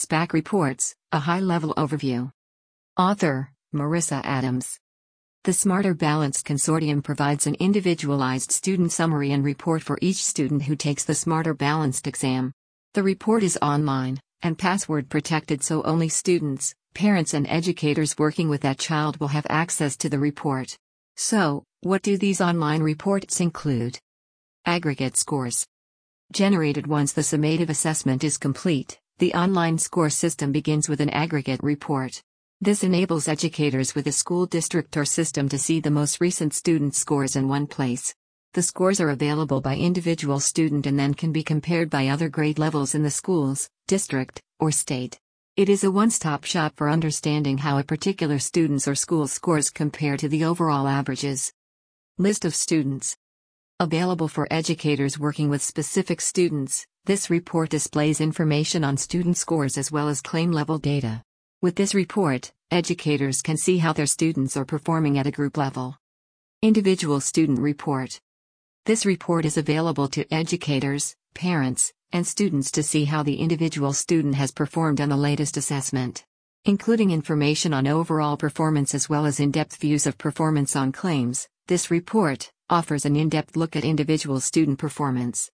SBAC Reports, a high level overview. Author Marissa Adams. The Smarter Balanced Consortium provides an individualized student summary and report for each student who takes the Smarter Balanced exam. The report is online and password protected so only students, parents, and educators working with that child will have access to the report. So, what do these online reports include? Aggregate scores. Generated once the summative assessment is complete, the online score system begins with an aggregate report. This enables educators with a school district or system to see the most recent student scores in one place. The scores are available by individual student and then can be compared by other grade levels in the schools, district, or state. It is a one stop shop for understanding how a particular student's or school's scores compare to the overall averages. List of students. Available for educators working with specific students, this report displays information on student scores as well as claim level data. With this report, educators can see how their students are performing at a group level. Individual Student Report This report is available to educators, parents, and students to see how the individual student has performed on the latest assessment. Including information on overall performance as well as in depth views of performance on claims, this report offers an in depth look at individual student performance.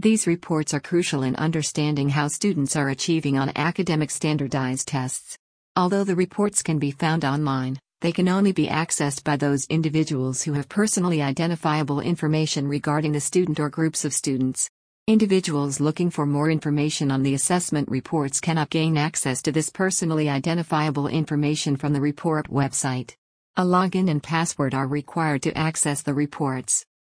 These reports are crucial in understanding how students are achieving on academic standardized tests. Although the reports can be found online, they can only be accessed by those individuals who have personally identifiable information regarding the student or groups of students. Individuals looking for more information on the assessment reports cannot gain access to this personally identifiable information from the report website. A login and password are required to access the reports.